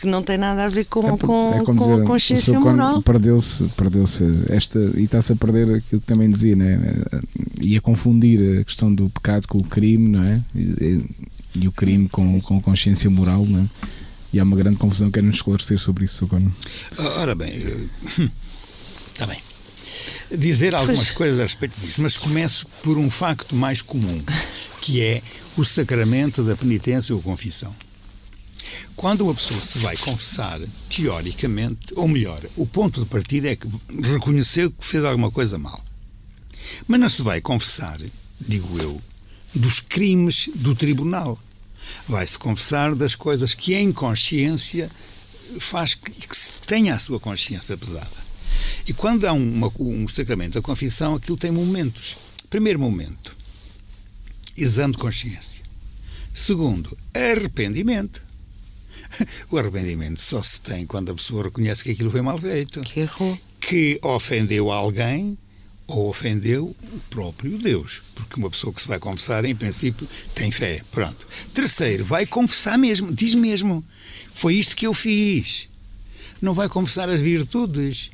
que não tem nada a ver com, é, com, é com dizer, consciência moral.
Perdeu-se perdeu esta, e está-se a perder aquilo que também dizia, né? E a confundir a questão do pecado com o crime, não é? E, e o crime com, com consciência moral, não é? E há uma grande confusão. Quero-nos esclarecer sobre isso, Socorro.
Ora bem, está bem. Dizer algumas coisas a respeito disso, mas começo por um facto mais comum, que é o sacramento da penitência ou confissão. Quando uma pessoa se vai confessar, teoricamente, ou melhor, o ponto de partida é que reconheceu que fez alguma coisa mal. Mas não se vai confessar, digo eu, dos crimes do tribunal vai-se confessar das coisas que em consciência faz que, que se tenha a sua consciência pesada. E quando há uma, um sacramento da confissão, aquilo tem momentos. Primeiro momento, exame de consciência. Segundo, arrependimento. O arrependimento só se tem quando a pessoa reconhece que aquilo foi mal feito.
Que errou.
Que ofendeu alguém ou ofendeu o próprio Deus. Porque uma pessoa que se vai confessar, em princípio, tem fé. Pronto. Terceiro, vai confessar mesmo, diz mesmo: foi isto que eu fiz. Não vai confessar as virtudes.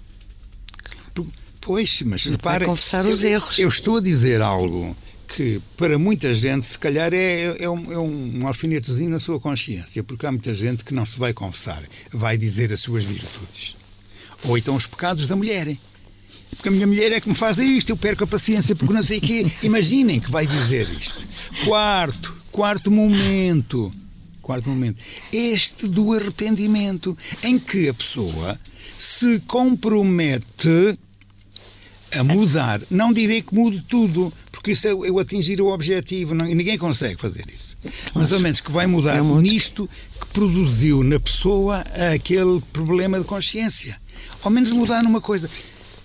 Pois, mas repare.
Vai confessar os
eu,
erros.
Eu estou a dizer algo que para muita gente, se calhar, é, é, um, é um alfinetezinho na sua consciência, porque há muita gente que não se vai confessar, vai dizer as suas virtudes. Ou então os pecados da mulher porque a minha mulher é que me faz isto, eu perco a paciência porque não sei o quê. Imaginem que vai dizer isto. Quarto, quarto momento. Quarto momento. Este do arrependimento, em que a pessoa se compromete a mudar. Não direi que mude tudo, porque isso é eu atingir o objetivo. Não, ninguém consegue fazer isso. Mas ao menos que vai mudar é nisto que produziu na pessoa aquele problema de consciência. Ao menos mudar numa coisa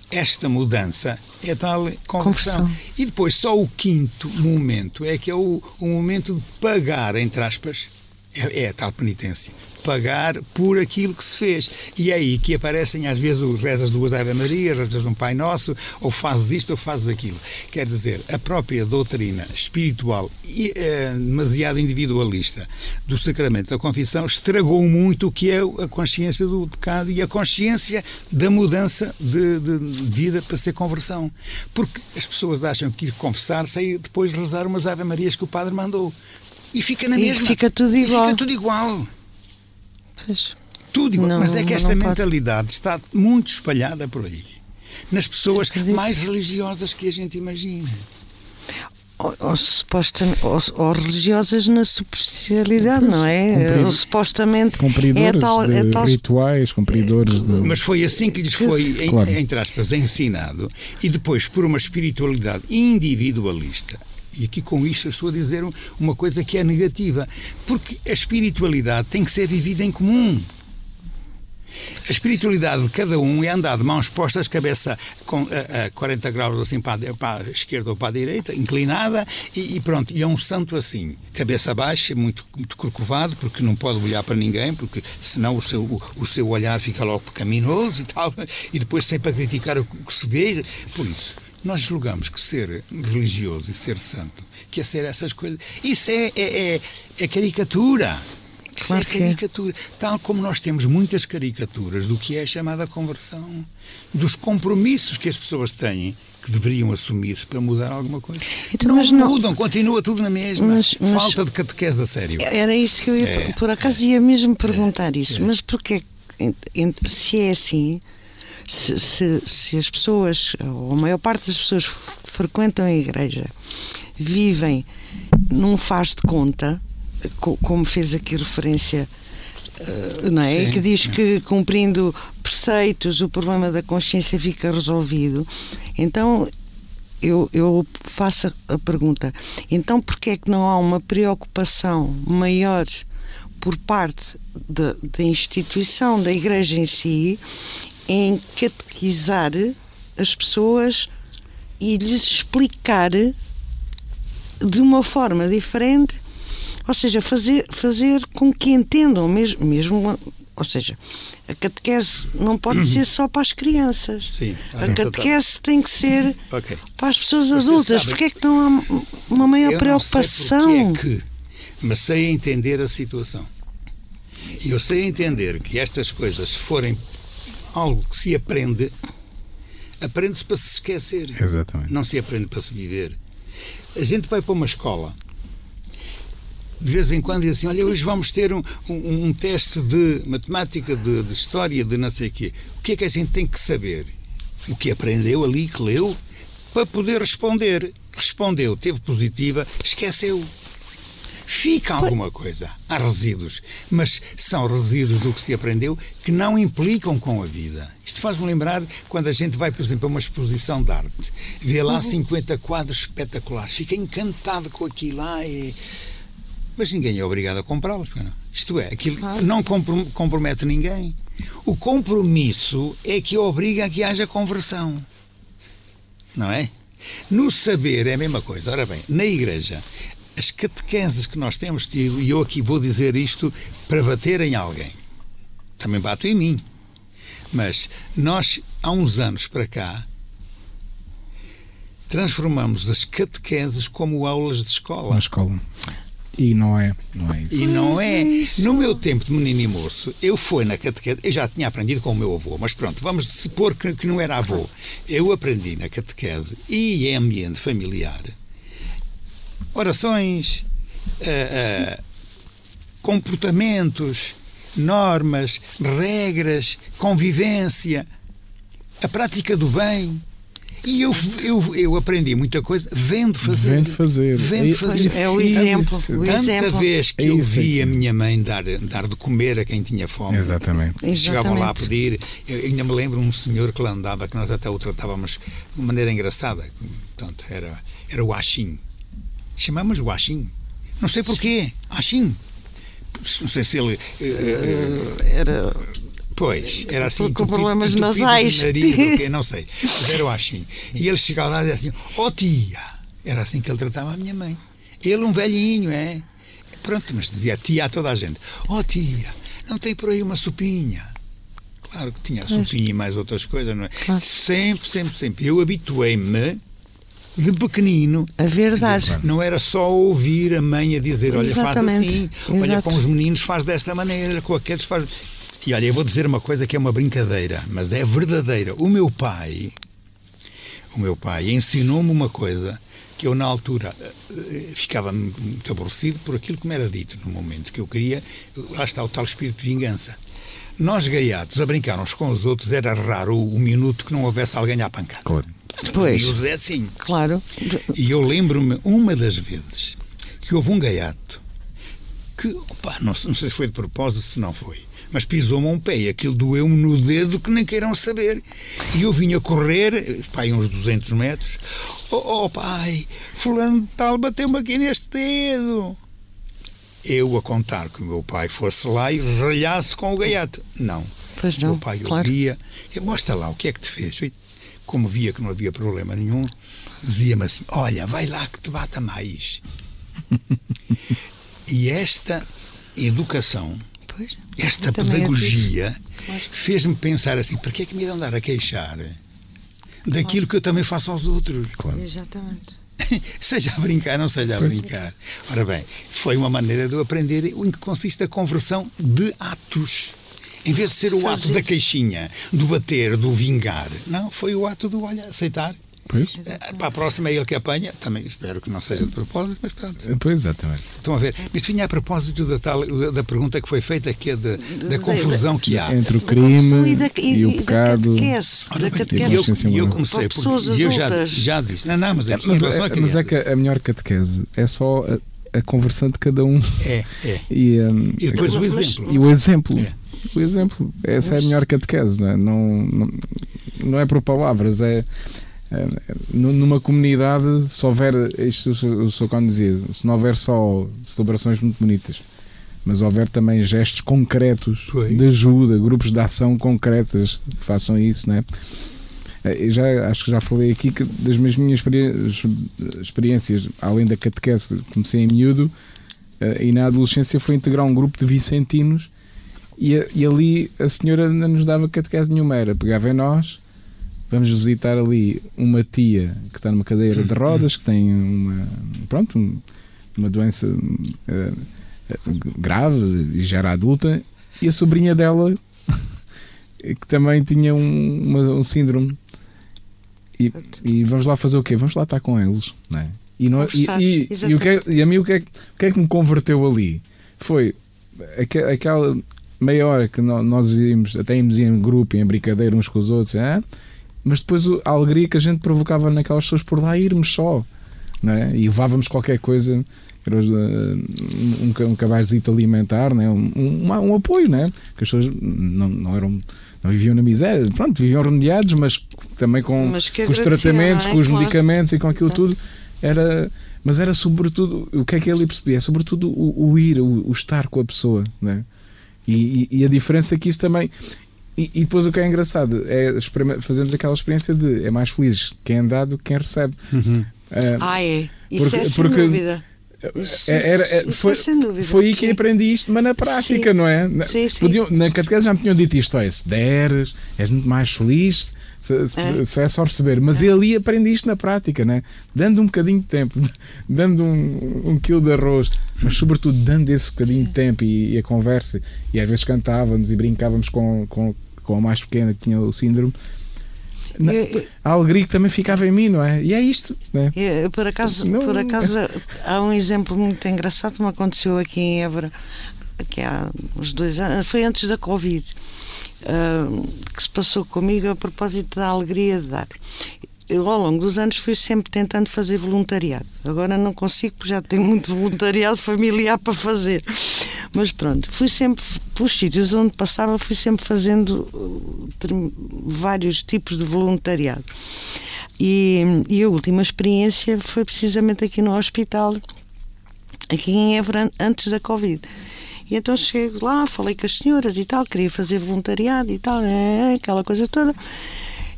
esta mudança é tal conversão. Confissão. E depois, só o quinto momento é que é o, o momento de pagar, entre aspas, é, é a tal penitência pagar por aquilo que se fez. E é aí que aparecem às vezes rezas duas Ave Maria, rezas um Pai Nosso, ou fazes isto ou fazes aquilo. Quer dizer, a própria doutrina espiritual e é, demasiado individualista do sacramento da confissão estragou muito o que é a consciência do pecado e a consciência da mudança de, de, de vida para ser conversão. Porque as pessoas acham que ir confessar-se e depois rezar umas Ave Marias que o padre mandou. E fica na e mesma.
Fica tudo igual.
fica tudo igual. Pois. Tudo igual. Não, Mas é que esta mentalidade pode. está muito espalhada por aí. Nas pessoas mais religiosas que a gente imagina.
Ou, ou, ou, ou, religiosas na superficialidade, não é? Ou, supostamente
cumpridores é tal, é tal... rituais, cumpridores de...
Mas foi assim que lhes foi, claro. entre aspas, ensinado e depois por uma espiritualidade individualista e aqui com isto estou a dizer uma coisa que é negativa, porque a espiritualidade tem que ser vivida em comum. A espiritualidade de cada um é andar de mãos postas, cabeça com, a, a 40 graus assim para, para, a esquerda ou para a direita, inclinada, e, e, pronto. E é um santo assim, cabeça baixa, muito, muito corcovado, porque não pode olhar para ninguém, porque senão o seu, o, o seu olhar fica logo pecaminoso e tal, e depois sempre a criticar o que se vê. Por isso, nós julgamos que ser religioso e ser santo, que é ser essas coisas, isso é, é, é, é caricatura. Isso
Claro
é
que é.
caricatura. Tal como nós temos muitas caricaturas do que é a chamada conversão, dos compromissos que as pessoas têm que deveriam assumir-se para mudar alguma coisa.
Então,
não
não-
mudam, continua tudo na mesma.
Mas- mas-
Falta de catequese a sério.
Era isso que eu ia,
É.
por acaso ia mesmo perguntar isso, mas porque se é assim, se, se, se as pessoas, ou a maior parte das pessoas que frequentam a igreja, vivem num faz de conta, co- como fez aqui referência, eh, não é?
Sim.
Que diz que cumprindo preceitos o problema da consciência fica resolvido. Então eu, eu faço a- pergunta: então porquê é que não há uma preocupação maior por parte da instituição, da igreja em si, em catequizar as pessoas e lhes explicar de uma forma diferente, ou seja, fazer, fazer com que entendam mesmo, mesmo ou seja, a catequese não pode ser só para as crianças.
Sim,
a
sim,
catequese tem que ser
Ok.
para as pessoas
Vocês
adultas.
sabem-
Porquê é que não há uma maior
Eu
preocupação?
Não sei porque é que, mas sei entender a situação. E eu sei entender que estas coisas se forem algo que se aprende, aprende-se para se esquecer.
Exatamente.
Não se aprende para se viver. A gente vai para uma escola. De vez em quando diz assim: Olha, hoje vamos ter um, um, um teste de matemática, de, de história, de não sei o quê. O que é que a gente tem que saber? O que aprendeu ali, que leu, para poder responder. Respondeu, teve positiva, esqueceu. Fica alguma coisa. Há resíduos. Mas são resíduos do que se aprendeu que não implicam com a vida. Isto faz-me lembrar quando a gente vai, por exemplo, a uma exposição de arte, vê lá 50 quadros espetaculares, fica encantado com aquilo lá e. Mas ninguém é obrigado a comprá-los. não? Isto é, aquilo não comprom- compromete ninguém. O compromisso é que obriga a que haja conversão. Não é? No saber é a mesma coisa. Ora bem, na igreja, as catequeses que nós temos tido, e eu aqui vou dizer isto para bater em alguém, também bato em mim, mas nós, há uns anos para cá, transformamos as catequeses como aulas de escola.
Na escola. E não é, não é isso.
E não é.
isso.
No meu tempo de menino e moço, eu fui na catequese, eu já tinha aprendido com o meu avô, mas pronto, vamos supor que, que não era avô. Eu aprendi na catequese e em ambiente familiar orações, ah, ah, comportamentos, normas, regras, convivência, a prática do bem. E eu, eu, eu aprendi muita coisa vendo fazer.
Vendo fazer.
Vendo
É-
fazer.
É o
isso,
exemplo,
isso.
o
Tanta
exemplo.
vez que
É
eu vi
aqui.
a minha mãe dar, dar de comer a quem tinha fome.
Exatamente.
Chegavam lá a pedir. Eu ainda me lembro um senhor que lá andava, que nós até o tratávamos de maneira engraçada. Portanto, era, era o Achim. Chamamos o Achim. Não sei porquê. Achim. Não sei se ele. eh,
Era
Pois, era assim.
Com problemas nasais.
nariz, não sei. Mas era o Achim. E ele chegava lá e dizia assim: Ó tia! Era assim que ele tratava a minha mãe. Ele, um velhinho, é? Pronto, mas dizia tia a toda a gente: Ó tia, não tem por aí uma sopinha? Claro que tinha a sopinha e mais outras coisas, não é?
Claro.
Sempre, sempre, sempre. Eu habituei-me de pequenino
a verdade.
não era só ouvir a mãe a dizer, olha, faz
Exatamente.
assim, olha,
Exato.
com os meninos faz desta maneira, com aqueles faz. E olha, eu vou dizer uma coisa que é uma brincadeira, mas é verdadeira. O meu pai, o meu pai ensinou-me uma coisa que eu na altura eh, ficava muito aborrecido por aquilo que me era dito no momento que eu queria, lá está o tal espírito de vingança. Nós gaiatos a brincar uns com os outros era raro o, o minuto que não houvesse alguém à pancada.
Claro.
Pois.
Os é assim.
Claro.
E eu lembro-me uma das vezes que houve um gaiato que, opa, não, não sei se foi de propósito, se não foi, mas pisou-me um pé e aquilo doeu-me no dedo que nem queiram saber. E eu vinha correr, pai, uns 200 metros. Oh, oh pai, fulano de tal bateu-me aqui neste dedo. Eu a contar que o meu pai fosse lá e ralhasse com o gaiato. Não.
Pois
O
não,
meu pai
claro.
ouvia, mostra lá o que é que te fez. E, Como via que não havia problema nenhum, dizia-me assim: Olha, vai lá que te bata mais. e esta educação,
Pois.
esta pedagogia,
Claro.
fez-me pensar assim: para que é que me ia andar a queixar daquilo que eu também faço aos outros?
claro.
Exatamente.
seja a brincar, não seja a brincar. Ora bem, foi uma maneira de eu aprender em que consiste a conversão de atos. Em vez de ser o ato da queixinha, do bater, do vingar, não, foi o ato do olha, aceitar.
Pois.
Eh, Para a próxima é ele que apanha, também espero que não seja de propósito, mas pronto.
Pois, exatamente.
Estão a ver? Isto vinha a propósito da, tal, da pergunta que foi feita, que é de, da confusão que há.
Entre o crime
E, da,
e, o pecado.
Da catequese, da catequese.
e eu, e eu comecei
pessoas
porque e eu já, já disse, não, não, mas aqui em
Mas, é, mas é que a melhor catequese é só a, a conversão de cada um.
é, é.
E, um,
E depois o exemplo.
e o exemplo.
É.
O exemplo. Essa é a melhor catequese, não é? Não, não, não é por palavras, é. É, nu- Numa comunidade, se houver, isto o Sr. Cone dizia, se não houver só celebrações muito bonitas, mas houver também gestos concretos de ajuda, grupos de ação concretas que façam isso, não é? Eu Já, acho que já falei aqui que das minhas, minhas experi- experiências, além da catequese, comecei em miúdo eh, e na adolescência foi integrar um grupo de vicentinos e, e ali a senhora não nos dava catequese nenhuma, era pegava em nós, vamos visitar ali uma tia que está numa cadeira de rodas, que tem uma, pronto, um- uma doença eh, grave e já era adulta, e a sobrinha dela que também tinha um, uma- um síndrome. E, e vamos lá fazer o quê? Vamos lá estar com eles, não é? E, não, e,
Conversar,
e, e o que é- e a mim o que, é, que- o que é que me converteu ali? Foi aque- aquela meia hora que nó- nós íamos, até íamos em grupo, em brincadeira uns com os outros, é? Mas depois a alegria que a gente provocava naquelas pessoas por lá irmos só, não é? E levávamos qualquer coisa, era eh, um, um cabazito alimentar, não é? um, um, um apoio, não é? Que as pessoas não, não eram. Não viviam na miséria, pronto, viviam remediados, mas também com,
Mas
com os tratamentos,
é?
com os
Claro.
medicamentos e com aquilo tudo. Era, mas era sobretudo, o que é que ele percebia? É sobretudo o, o ir, o, o estar com a pessoa, né? E, e, e a diferença é que isso também. E, e depois o que é engraçado é fazermos aquela experiência de é mais feliz quem dá do que quem recebe. Ah,
Ah, é. Isso
Porque-
é sem
porque-
dúvida. Isso,
é- era- é-
isso
foi,
é sem dúvida.
foi aí que
Sim.
aprendi isto, mas na prática,
Sim.
não é? Na,
Sim, sim.
Podiam, na catequese já me tinham dito isto: é, se deres, és muito mais feliz, se, se-
É.
se é só receber. Mas eu ali aprendi isto na prática, né? dando um bocadinho de tempo, dando um, um quilo de arroz, mas sobretudo dando esse bocadinho de tempo e, e a conversa. E às vezes cantávamos e brincávamos com, com, com a mais pequena que tinha o síndrome. Na- a alegria que também ficava em mim, não é? E é isto, né?
Por, acaso,
Não-
por acaso, há um exemplo muito engraçado que me aconteceu aqui em Évora, que há uns dois anos, foi antes da Covid, ah, que se passou comigo a propósito da alegria de dar. Eu, ao longo dos anos, fui sempre tentando fazer voluntariado. Agora não consigo, porque já tenho muito voluntariado familiar para fazer. Mas pronto, fui sempre, pelos sítios onde passava, fui sempre fazendo uh, vários tipos de voluntariado. E, e a última experiência foi precisamente aqui no hospital, aqui em Évora, antes da Covid. E então chego lá, falei com as senhoras e tal, queria fazer voluntariado e tal, é, aquela coisa toda.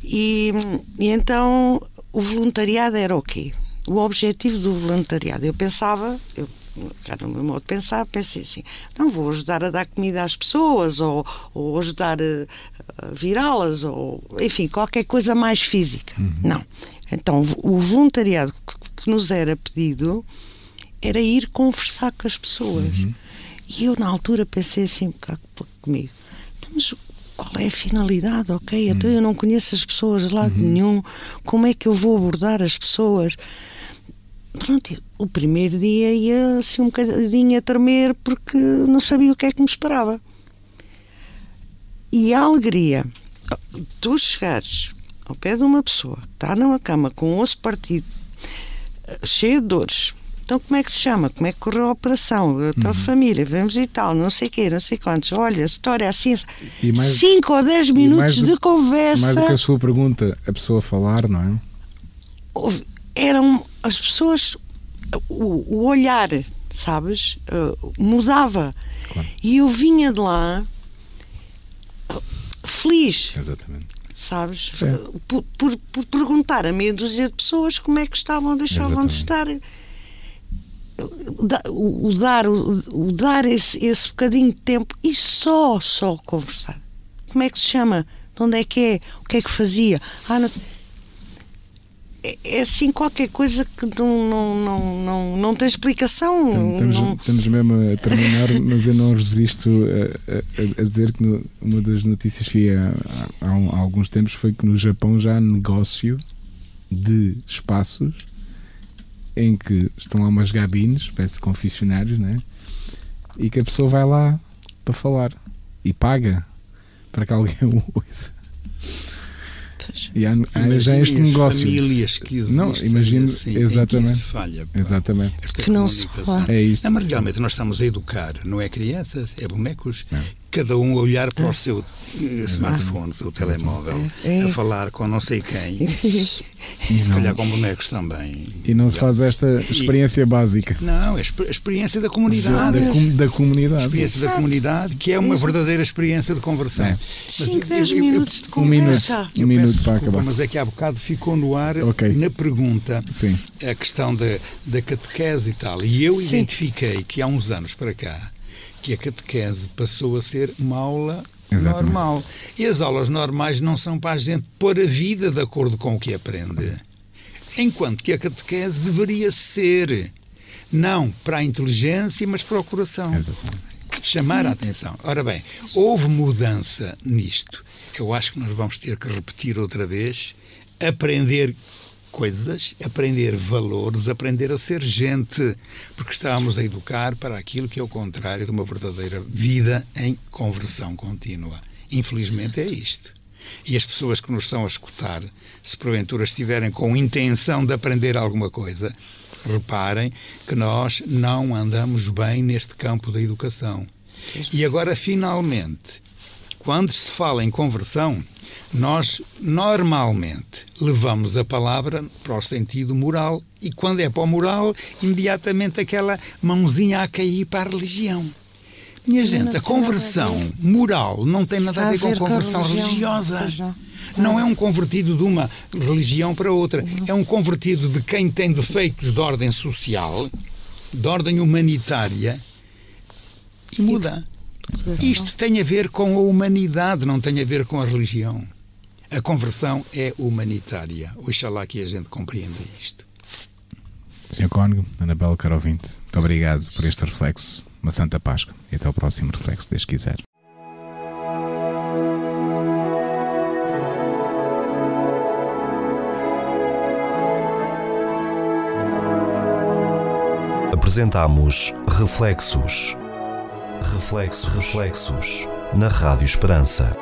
E, e então o voluntariado era o quê? O objetivo do voluntariado. Eu pensava, eu, no meu modo de pensar, pensei assim: não vou ajudar a dar comida às pessoas, ou, ou ajudar a, a virá-las, ou enfim, qualquer coisa mais física. Não. Então o voluntariado que, que nos era pedido era ir conversar com as pessoas. E eu, na altura, pensei assim cá comigo: então, mas qual é a finalidade? Ok, então eu não conheço as pessoas de lado nenhum, como é que eu vou abordar as pessoas? Pronto, o primeiro dia ia assim um bocadinho a tremer porque não sabia o que é que me esperava. E a alegria, tu chegares ao pé de uma pessoa que está numa cama com um osso partido, eh, cheio de dores, então como é que se chama? Como é que correu a operação? A tua família, vemos e tal, não sei o quê, não sei quantos. Olha, a história é assim.
E mais-
5 ou 10
E
minutos
do-
de conversa.
Mais do que a sua pergunta, a pessoa falar, não é?
houve- eram as pessoas o, o olhar sabes uh, mudava.
Claro.
e eu vinha de lá feliz.
Exatamente.
sabes? Por, por, por perguntar a meia dúzia de pessoas como é que estavam deixavam de estar. O, o dar o, o dar esse, esse bocadinho de tempo e só só conversar. Como é que se chama? De onde é que é? O que é que fazia? Ah, não- é, é assim qualquer coisa que não, não, não, não, não tem explicação.
Estamos,
não...
estamos mesmo a terminar, mas eu não resisto a, a, a dizer que no, uma das notícias que vi há, há, há, alguns tempos foi que no Japão já há negócio de espaços em que estão lá umas gabines, espécie de confessionários, né? e que a pessoa vai lá para falar e paga para que alguém o ouça. E há, há já este negócio.
famílias que existem
não, imagino,
assim,
exatamente,
que falha. Pá.
Exatamente.
Esta
Que não se fala.
É isso.
Não, mas realmente nós estamos a educar, não é crianças, é bonecos.
Não.
Cada um a olhar para o seu eh, smartphone, o seu telemóvel,
É.
a falar com não sei quem.
E
E se
não-
calhar com bonecos também.
E não se faz esta experiência básica
Não, é a exper- a experiência da
da,
comunidade.
da, com- da comunidade.
A experiência da comunidade, que é uma verdadeira experiência de conversão.
É.
Mas
5,
eu-
10
eu- eu-
minutos de
Um minuto,
conversa.
um minuto para
desculpa,
acabar.
Mas é que há bocado ficou no ar
Ok.
na pergunta
Sim.
a questão da, da catequese e tal. E eu
Sim.
identifiquei que há uns anos para cá que a catequese passou a ser uma aula
Exatamente.
normal. E as aulas normais não são para a gente pôr a vida de acordo com o que aprende. Enquanto que a catequese deveria ser não para a inteligência, mas para o coração
Exatamente.
chamar a atenção. Ora bem, houve mudança nisto. Eu acho que nós vamos ter que repetir outra vez, aprender coisas, aprender valores, aprender a ser gente, porque estamos a educar para aquilo que é o contrário de uma verdadeira vida em conversão contínua. Infelizmente é isto. E as pessoas que nos estão a escutar, se porventura estiverem com intenção de aprender alguma coisa, reparem que nós não andamos bem neste campo da educação. E agora, finalmente, quando se fala em conversão, nós normalmente levamos a palavra para o sentido moral e quando é para o moral, imediatamente aquela mãozinha a cair para a religião. Minha gente, a conversão moral não tem nada a ver com
a
conversão religiosa. Não é um convertido de uma religião para outra. É um convertido de quem tem defeitos de ordem social, de ordem humanitária, e muda. Isto tem a ver com a humanidade, não tem a ver com a religião. A conversão é humanitária. Oxalá que a gente compreenda isto.
Sr. Cónigo, Anabela Carovinte, muito obrigado por este reflexo. Uma Santa Páscoa. E até ao próximo reflexo, Deus quiser.
Apresentamos Reflexos. Reflexos, reflexos. Na Rádio Esperança.